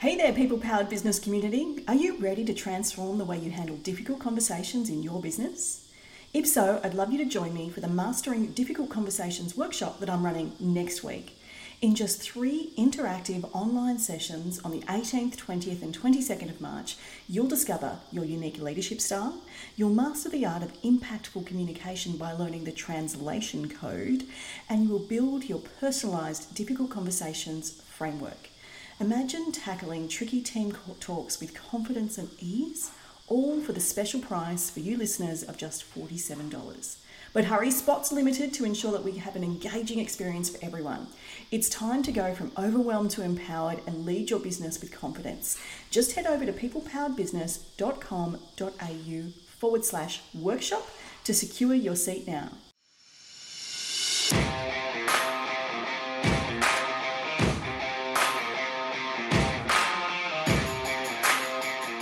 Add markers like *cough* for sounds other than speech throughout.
Hey there, people powered business community. Are you ready to transform the way you handle difficult conversations in your business? If so, I'd love you to join me for the Mastering Difficult Conversations workshop that I'm running next week. In just three interactive online sessions on the 18th, 20th, and 22nd of March, you'll discover your unique leadership style, you'll master the art of impactful communication by learning the translation code, and you will build your personalised difficult conversations framework. Imagine tackling tricky team talks with confidence and ease, all for the special price for you listeners of just $47. But hurry, spots limited to ensure that we have an engaging experience for everyone. It's time to go from overwhelmed to empowered and lead your business with confidence. Just head over to peoplepoweredbusiness.com.au forward slash workshop to secure your seat now.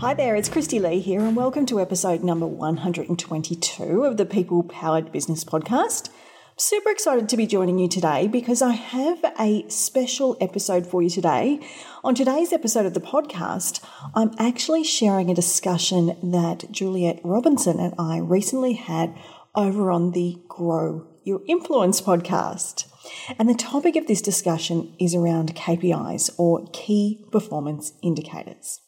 Hi there, it's Kristy Lee here, and welcome to episode number 122 of the People Powered Business Podcast. Super excited to be joining you today because I have a special episode for you today. On today's episode of the podcast, I'm actually sharing a discussion that Juliet Robinson and I recently had over on the Grow Your Influence podcast. And the topic of this discussion is around KPIs or key performance indicators.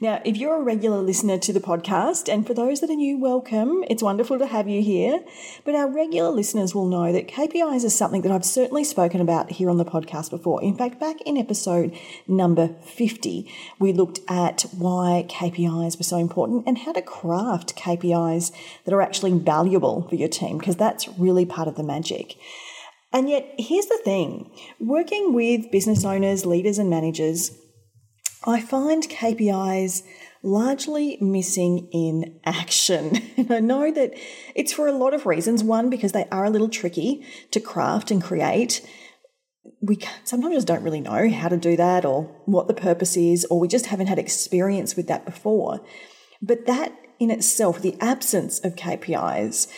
Now, if you're a regular listener to the podcast, and for those that are new, welcome. It's wonderful to have you here. But our regular listeners will know that KPIs is something that I've certainly spoken about here on the podcast before. In fact, back in episode number 50, we looked at why KPIs were so important and how to craft KPIs that are actually valuable for your team, because that's really part of the magic. And yet, here's the thing working with business owners, leaders, and managers, I find KPIs largely missing in action. *laughs* And I know that it's for a lot of reasons. One, because they are a little tricky to craft and create. We sometimes just don't really know how to do that or what the purpose is, or we just haven't had experience with that before. But that in itself, the absence of KPIs,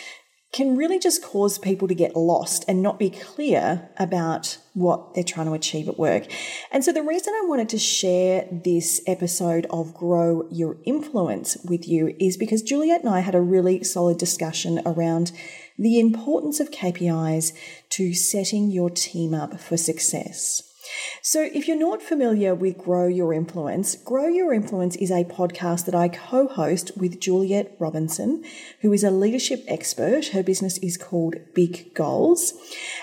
can really just cause people to get lost and not be clear about what they're trying to achieve at work. And so, the reason I wanted to share this episode of Grow Your Influence with you is because Juliet and I had a really solid discussion around the importance of KPIs to setting your team up for success. So, if you're not familiar with Grow Your Influence, Grow Your Influence is a podcast that I co host with Juliet Robinson, who is a leadership expert. Her business is called Big Goals.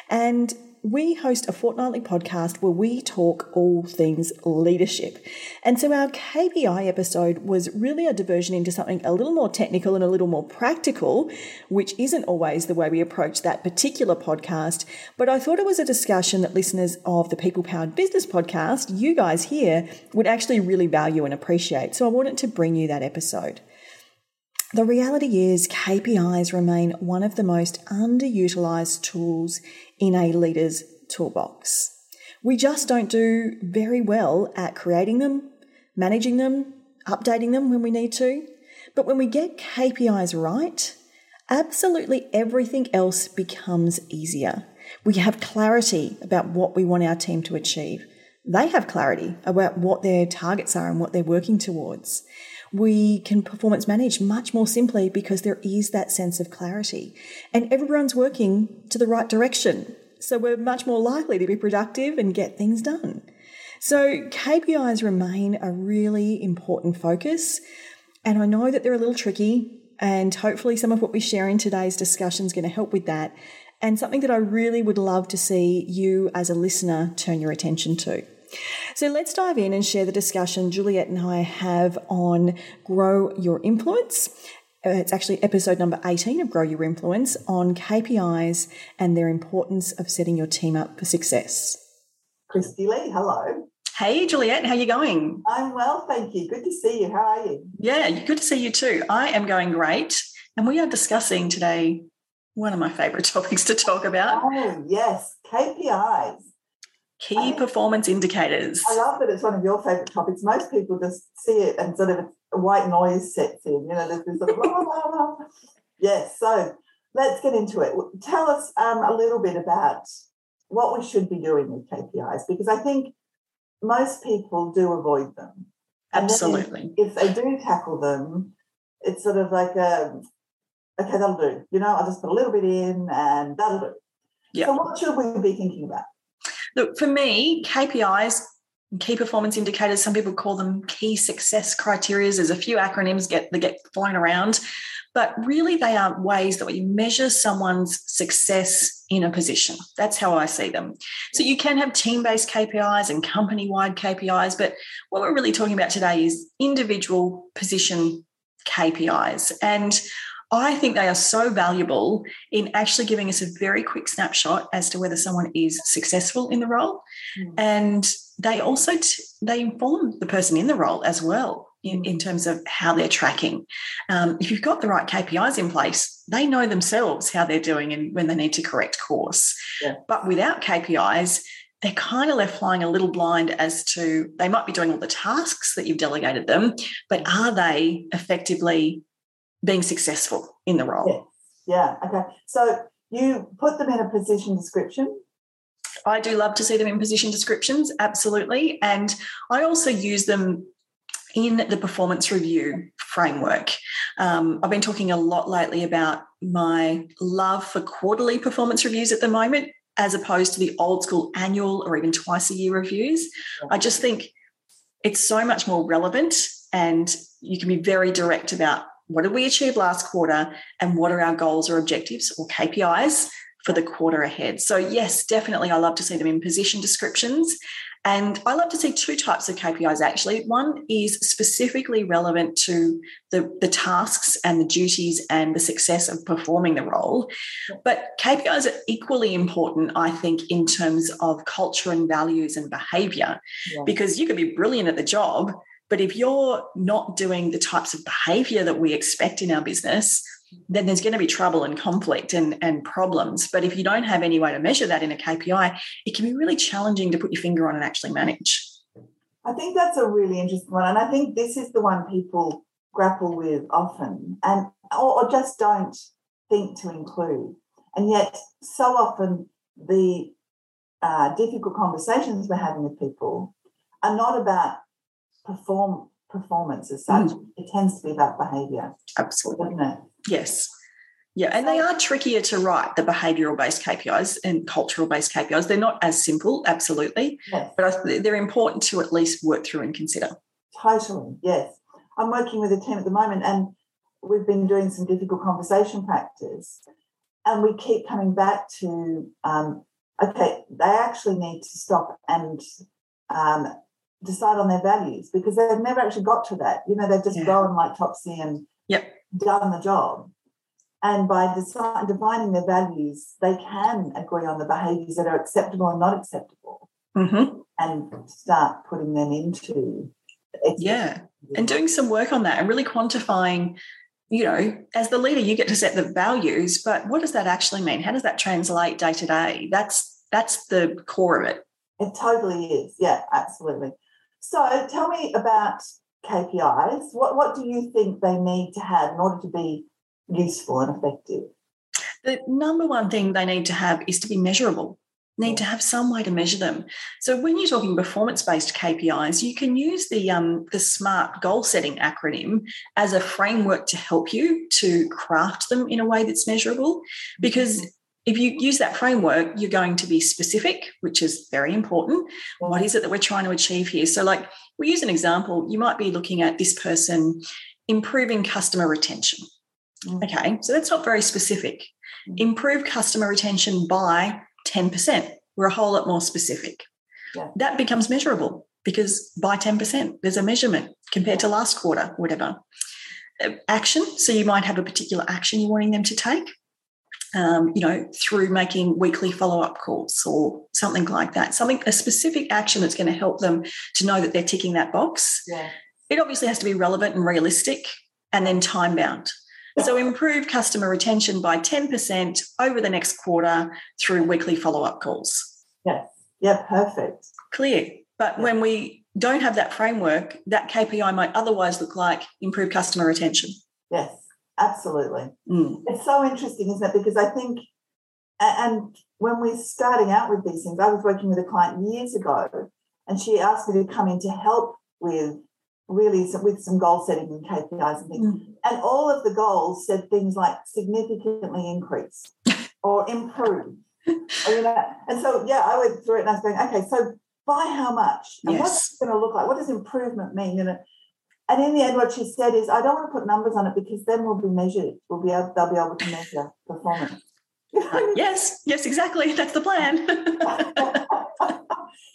And we host a fortnightly podcast where we talk all things leadership. And so our KPI episode was really a diversion into something a little more technical and a little more practical, which isn't always the way we approach that particular podcast. But I thought it was a discussion that listeners of the People Powered Business podcast, you guys here, would actually really value and appreciate. So I wanted to bring you that episode. The reality is, KPIs remain one of the most underutilized tools in a leader's toolbox. We just don't do very well at creating them, managing them, updating them when we need to. But when we get KPIs right, absolutely everything else becomes easier. We have clarity about what we want our team to achieve. They have clarity about what their targets are and what they're working towards we can performance manage much more simply because there is that sense of clarity and everyone's working to the right direction. So we're much more likely to be productive and get things done. So KPIs remain a really important focus. And I know that they're a little tricky and hopefully some of what we share in today's discussion is going to help with that and something that I really would love to see you as a listener turn your attention to. So let's dive in and share the discussion Juliet and I have on Grow Your Influence. Uh, it's actually episode number 18 of Grow Your Influence on KPIs and their importance of setting your team up for success. Kristy Lee, hello. Hey, Juliet, how are you going? I'm well, thank you. Good to see you. How are you? Yeah, good to see you too. I am going great. And we are discussing today one of my favorite *laughs* topics to talk about. Oh, yes, KPIs. Key I, performance indicators. I love that it's one of your favorite topics. Most people just see it and sort of a white noise sets in. You know, there's this sort of blah, blah, blah. Yes, so let's get into it. Tell us um, a little bit about what we should be doing with KPIs because I think most people do avoid them. Absolutely. If, if, they do tackle them, it's sort of like a, okay, that'll do. You know, I'll just put a little bit in and that'll do. Yep. So what should we be thinking about? Look, for me, KPIs, key performance indicators, some people call them key success criteria. There's a few acronyms get that get flown around. But really, they are ways that we measure someone's success in a position. That's how I see them. So you can have team based KPIs and company wide KPIs, but what we're really talking about today is individual position KPIs. And I think they are so valuable in actually giving us a very quick snapshot as to whether someone is successful in the role, mm. and they also t- they inform the person in the role as well in, in terms of how they're tracking. Um, if you've got the right KPIs in place, they know themselves how they're doing and when they need to correct course. Yeah. But without KPIs, they're kind of left flying a little blind as to they might be doing all the tasks that you've delegated them, but are they effectively being successful in the role? Yeah. yeah. Okay. So you put them in a position description I do love to see them in position descriptions, absolutely. And I also use them in the performance review framework. Um, I've been talking a lot lately about my love for quarterly performance reviews at the moment, as opposed to the old school annual or even twice a year reviews. I just think it's so much more relevant and you can be very direct about what did we achieve last quarter and what are our goals or objectives or KPIs for the quarter ahead. So, yes, definitely, I love to see them in position descriptions. And I love to see two types of KPIs actually. One is specifically relevant to the, the tasks and the duties and the success of performing the role. But KPIs are equally important, I think, in terms of culture and values and behavior, yeah. because you could be brilliant at the job. But if you're not doing the types of behavior that we expect in our business, then there's going to be trouble and conflict and, and problems. But if you don't have any way to measure that in a KPI, it can be really challenging to put your finger on and actually manage. I think that's a really interesting one. And I think this is the one people grapple with often and or, or just don't think to include. And yet so often the uh, difficult conversations we're having with people are not about perform performance as such. Mm. It tends to be that behavior. Absolutely. Doesn't it? Yes. Yeah, and they are trickier to write, the behavioural based KPIs and cultural based KPIs. They're not as simple, absolutely, yes. but they're important to at least work through and consider. Totally, yes. I'm working with a team at the moment and we've been doing some difficult conversation practice and we keep coming back to um, okay, they actually need to stop and um, decide on their values because they've never actually got to that. You know, they've just yeah. gone like Topsy and yep done the job. And by deciding, defining their values, they can agree on the behaviours that are acceptable and not acceptable, mm-hmm. and start putting them into. Yeah, and doing some work on that and really quantifying. You know, as the leader, you get to set the values, but what does that actually mean? How does that translate day to day? That's that's the core of it. It totally is. Yeah, absolutely. So, tell me about KPIs, what, what do you think they need to have in order to be useful and effective? The number one thing they need to have is to be measurable. Need to have some way to measure them. So when you're talking performance-based KPIs, you can use the um, the SMART goal setting acronym as a framework to help you to craft them in a way that's measurable. Because mm-hmm if you use that framework, you're going to be specific, which is very important. What is it that we're trying to achieve here? So, like, we use an example, you might be looking at this person improving customer retention. Mm. Okay, so that's not very specific. Mm. Improve customer retention by 10%. We're a whole lot more specific. Yeah. That becomes measurable because by 10%, there's a measurement compared to last quarter, whatever. Uh, action. So you might have a particular action you're wanting them to take um, you know, through making weekly follow up calls or something like that. Something, a specific action that's going to help them to know that they're ticking that box. Yeah. It obviously has to be relevant and realistic and then time bound. So improve customer retention by 10% over the next quarter through weekly follow up calls. Yes. Yeah, perfect. Clear. But when we don't have that framework, that KPI might otherwise look like improve customer retention. Yes, absolutely. Mm. It's so interesting, isn't it? Because I think, and when we're starting out with these things, I was working with a client years ago, and she asked me to come in to help with really some, with some goal setting and KPIs and things. Mm. And all of the goals said things like significantly increase *laughs* or improve. or, you know, and so yeah, I went through it and I was going, okay, so by how much? And yes. what's it going to look like? What does improvement mean? Know, and in the end, what she said is, I don't want to put numbers on it because then we'll be measured. We'll be able, they'll be able to measure performance. *laughs* yes, yes, exactly. *laughs* That's the plan. *laughs*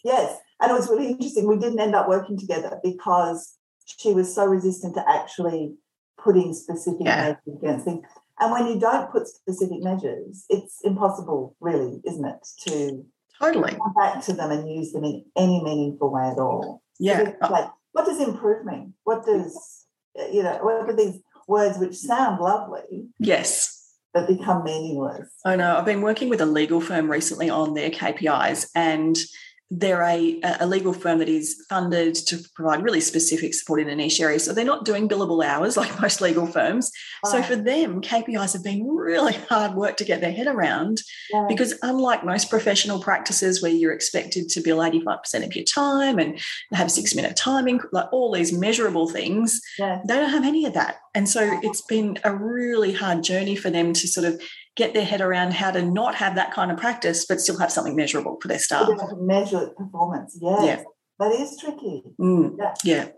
yes. And it was really interesting. We didn't end up working together because she was so resistant to actually putting specific yeah. measures against things. And when you don't put specific measures, it's impossible, really, isn't it, to totally come back to them and use them in any meaningful way at all. Yeah. like, what does improve mean? What does you know? What are these words which sound lovely? Yes. But become meaningless. I know. I've been working with a legal firm recently on their KPIs, and they're a, a legal firm that is funded to provide really specific support in a niche area. So they're not doing billable hours like *laughs* most legal firms. Right. So for them, KPIs have been really hard work to get their head around yeah. because unlike most professional practices where you're expected to bill 85% of your time and have six minute timing, like all these measurable things, yeah. they don't have any of that. And so it's been a really hard journey for them to sort of get their head around how to not have that kind of practice, but still have something measurable for their staff. Measure performance, yes. Yeah. That is tricky. Mm. Yeah. yeah.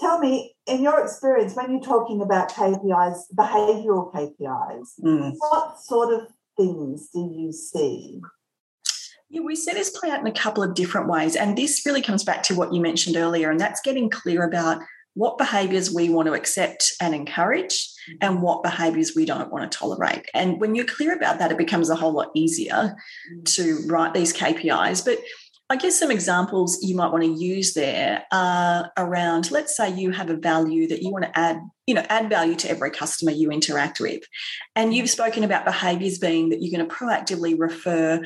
Tell me, in your experience, when you're talking about KPIs, behavioral KPIs, mm. what sort of things do you see? Yeah, we see this play out in a couple of different ways. And this really comes back to what you mentioned earlier, and that's getting clear about what behaviors we want to accept and encourage and what behaviors we don't want to tolerate. And when you're clear about that, it becomes a whole lot easier to write these KPIs. But I guess some examples you might want to use there are around, let's say you have a value that you want to add, you know, add value to every customer you interact with. And you've spoken about behaviors being that you're going to proactively refer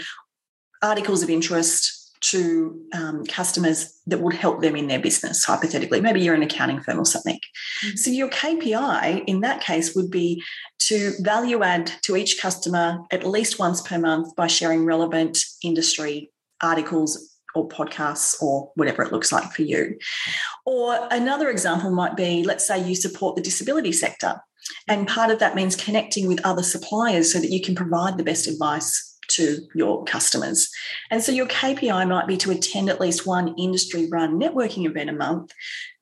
articles of interest to um, customers that would help them in their business, hypothetically. Maybe you're an accounting firm or something. Mm-hmm. So, your KPI in that case would be to value add to each customer at least once per month by sharing relevant industry articles or podcasts or whatever it looks like for you. Or another example might be let's say you support the disability sector. And part of that means connecting with other suppliers so that you can provide the best advice to your customers. And so your KPI might be to attend at least one industry run networking event a month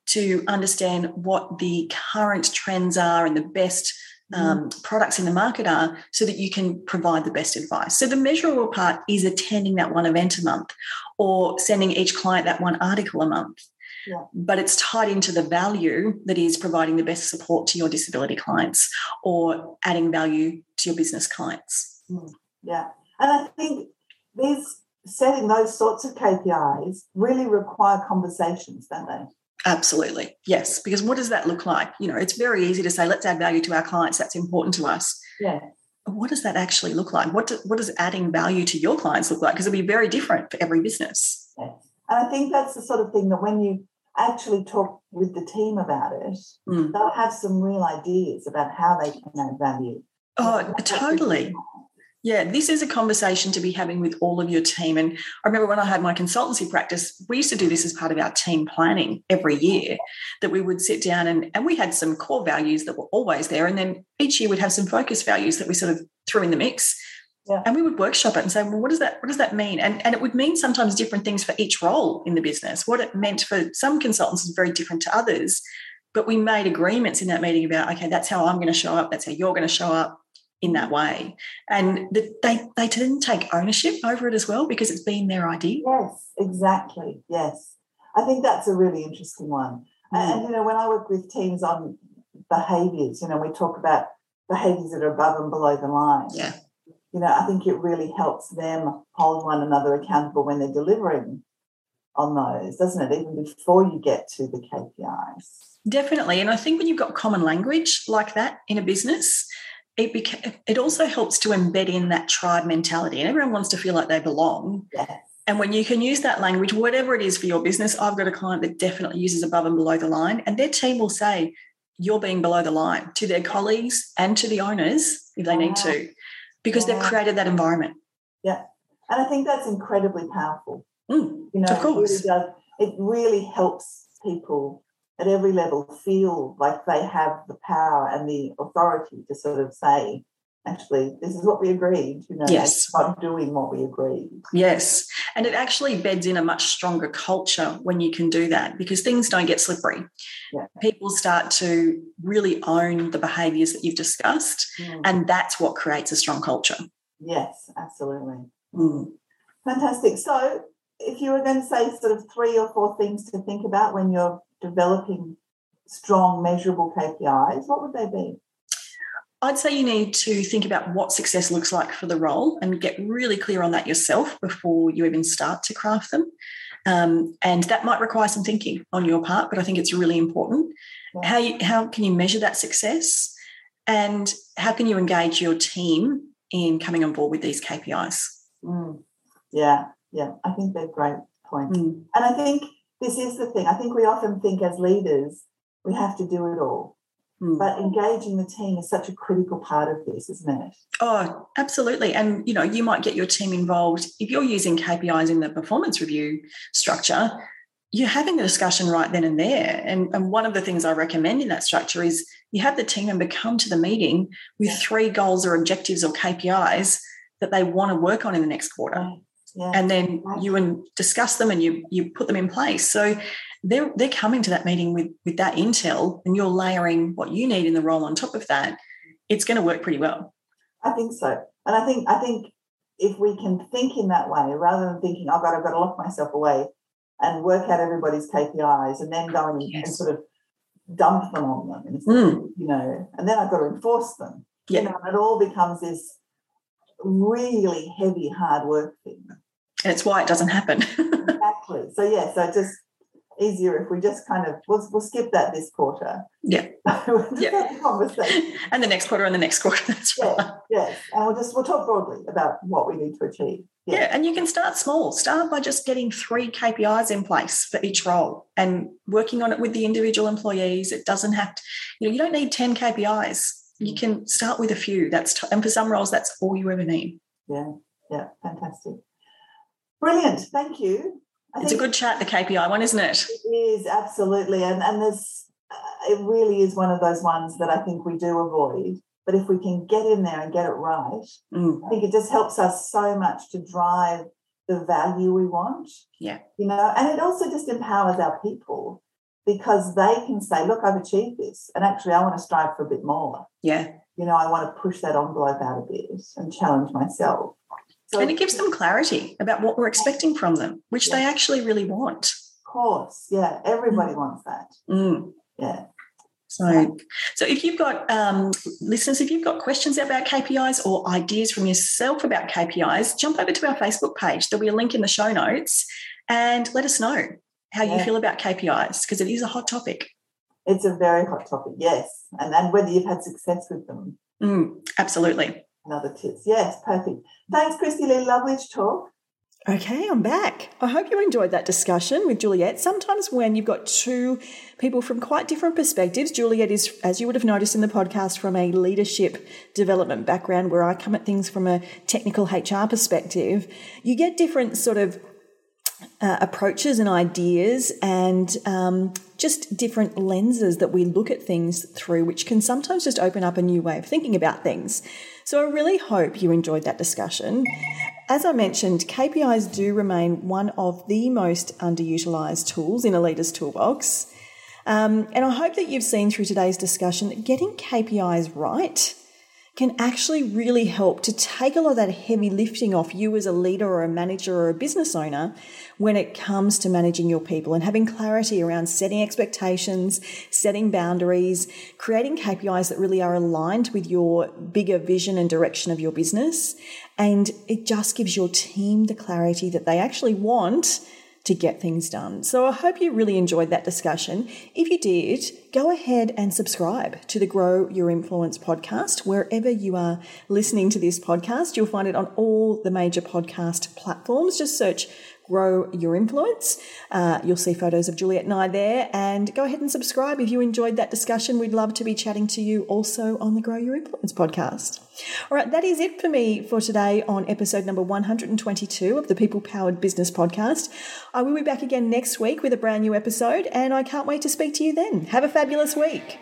to understand what the current trends are and the best mm-hmm. um, products in the market are so that you can provide the best advice. So the measurable part is attending that one event a month or sending each client that one article a month. Yeah. But it's tied into the value that is providing the best support to your disability clients or adding value to your business clients. Mm. Yeah. And I think these setting those sorts of KPIs really require conversations, don't they? Absolutely. Yes. Because what does that look like? You know, it's very easy to say, let's add value to our clients. That's important to us. Yeah. what does that actually look like? What, do, what does adding value to your clients look like? Because it'll be very different for every business. Yes. And I think that's the sort of thing that when you actually talk with the team about it, mm. they'll have some real ideas about how they can add value. Oh, totally. Yeah, this is a conversation to be having with all of your team. And I remember when I had my consultancy practice, we used to do this as part of our team planning every year, that we would sit down and, and we had some core values that were always there. And then each year we'd have some focus values that we sort of threw in the mix. Yeah. And we would workshop it and say, well, what does that what does that mean? And, and it would mean sometimes different things for each role in the business. What it meant for some consultants is very different to others. But we made agreements in that meeting about, okay, that's how I'm going to show up, that's how you're going to show up in that way. And the, they they didn't take ownership over it as well because it's been their idea. Yes, exactly. Yes. I think that's a really interesting one. Mm. And, you know, when I work with teams on behaviors, you know, we talk about behaviors that are above and below the line. Yeah. you know, I think it really helps them hold one another accountable when they're delivering on those, doesn't it? Even before you get to the KPIs. Definitely. And I think when you've got common language like that in a business, it beca- it also helps to embed in that tribe mentality and everyone wants to feel like they belong. Yes. And when you can use that language, whatever it is for your business, I've got a client that definitely uses above and below the line, and their team will say, You're being below the line to their colleagues and to the owners if they wow. need to, because yeah. they've created that environment. Yeah. And I think that's incredibly powerful. Mm, you know, of course. It really, does, it really helps people at every level feel like they have the power and the authority to sort of say, actually, this is what we agreed, you know, yes. not doing what we agreed. Yes. And it actually beds in a much stronger culture when you can do that because things don't get slippery. Yeah. People start to really own the behaviors that you've discussed, mm. and that's what creates a strong culture. Yes, absolutely. Mm. Fantastic. So, if you were going to say sort of three or four things to think about when you're developing strong, measurable KPIs, what would they be? I'd say you need to think about what success looks like for the role and get really clear on that yourself before you even start to craft them. Um, and that might require some thinking on your part, but I think it's really important. Yeah. How, you, how can you measure that success? And how can you engage your team in coming on board with these KPIs? Mm. Yeah, yeah, I think they're great points. Mm. And I think this is the thing. I think we often think as leaders, we have to do it all. Mm. But engaging the team is such a critical part of this, isn't it? Oh, absolutely. And you know, you might get your team involved if you're using KPIs in the performance review structure. You're having the discussion right then and there. And, and one of the things I recommend in that structure is you have the team member come to the meeting with three goals or objectives or KPIs that they want to work on in the next quarter. Yeah. And then you and discuss them and you you put them in place. So they're they're coming to that meeting with with that intel and you're layering what you need in the role on top of that. It's going to work pretty well. I think so. And I think I think if we can think in that way rather than thinking, oh God, I've got to lock myself away and work out everybody's KPIs and then go and, yes. and sort of dump them on them, mm. you know, and then I've got to enforce them. Yeah. You know, and it all becomes this really heavy, hard work thing. It's why it doesn't happen. exactly. So yeah, so just easier if we just kind of we'll, we'll skip that this quarter. Yeah. *laughs* yeah. conversation. And the next quarter and the next quarter. *laughs* That's yeah, right. Yes. And we'll just we'll talk broadly about what we need to achieve. Yeah. yeah. And you can start small. Start by just getting three KPIs in place for each role and working on it with the individual employees. It doesn't have to, you know, you don't need 10 KPIs. You can start with a few. That's t- and for some roles, that's all you ever need. Yeah. Yeah. Fantastic. Brilliant. Thank you. I it's a good chat, the KPI one, isn't it? It is, absolutely. And, and this, uh, it really is one of those ones that I think we do avoid. But if we can get in there and get it right, mm. I think it just helps us so much to drive the value we want. Yeah. You know, and it also just empowers our people because they can say, look, I've achieved this. And actually, I want to strive for a bit more. Yeah. You know, I want to push that envelope out a bit and challenge myself. So, and it gives them clarity about what we're expecting from them, which yeah. they actually really want. Of course, yeah, everybody mm. wants that. Mm. Yeah. So, so if you've got um, listeners, if you've got questions about KPIs or ideas from yourself about KPIs, jump over to our Facebook page. There'll be a link in the show notes, and let us know how yeah. you feel about KPIs because it is a hot topic. It's a very hot topic, yes, and and whether you've had success with them. Mm, absolutely another tips. Yes, perfect. Thanks, Kristy Lee. Lovely talk. Okay, I'm back. I hope you enjoyed that discussion with Juliet. Sometimes when you've got two people from quite different perspectives, Juliet is, as you would have noticed in the podcast, from a leadership development background where I come at things from a technical HR perspective. You get different sort of uh, approaches and ideas and um, just different lenses that we look at things through, which can sometimes just open up a new way of thinking about things. So I really hope you enjoyed that discussion. As I mentioned, KPIs do remain one of the most underutilized tools in a leader's toolbox. Um, and I hope that you've seen through today's discussion that getting KPIs right can actually really help to take a lot of that heavy lifting off you as a leader or a manager or a business owner when it comes to managing your people and having clarity around setting expectations, setting boundaries, creating KPIs that really are aligned with your bigger vision and direction of your business. And it just gives your team the clarity that they actually want to get things done. So I hope you really enjoyed that discussion. If you did, go ahead and subscribe to the Grow Your Influence podcast wherever you are listening to this podcast. You'll find it on all the major podcast platforms. Just search grow your influence. Uh, you'll see photos of Juliet and I there. And go ahead and subscribe if you enjoyed that discussion. We'd love to be chatting to you also on the Grow Your Influence podcast. All right, that is it for me for today on episode number 122 of the People Powered Business Podcast. I will be back again next week with a brand new episode, and I can't wait to speak to you then. Have a fabulous week.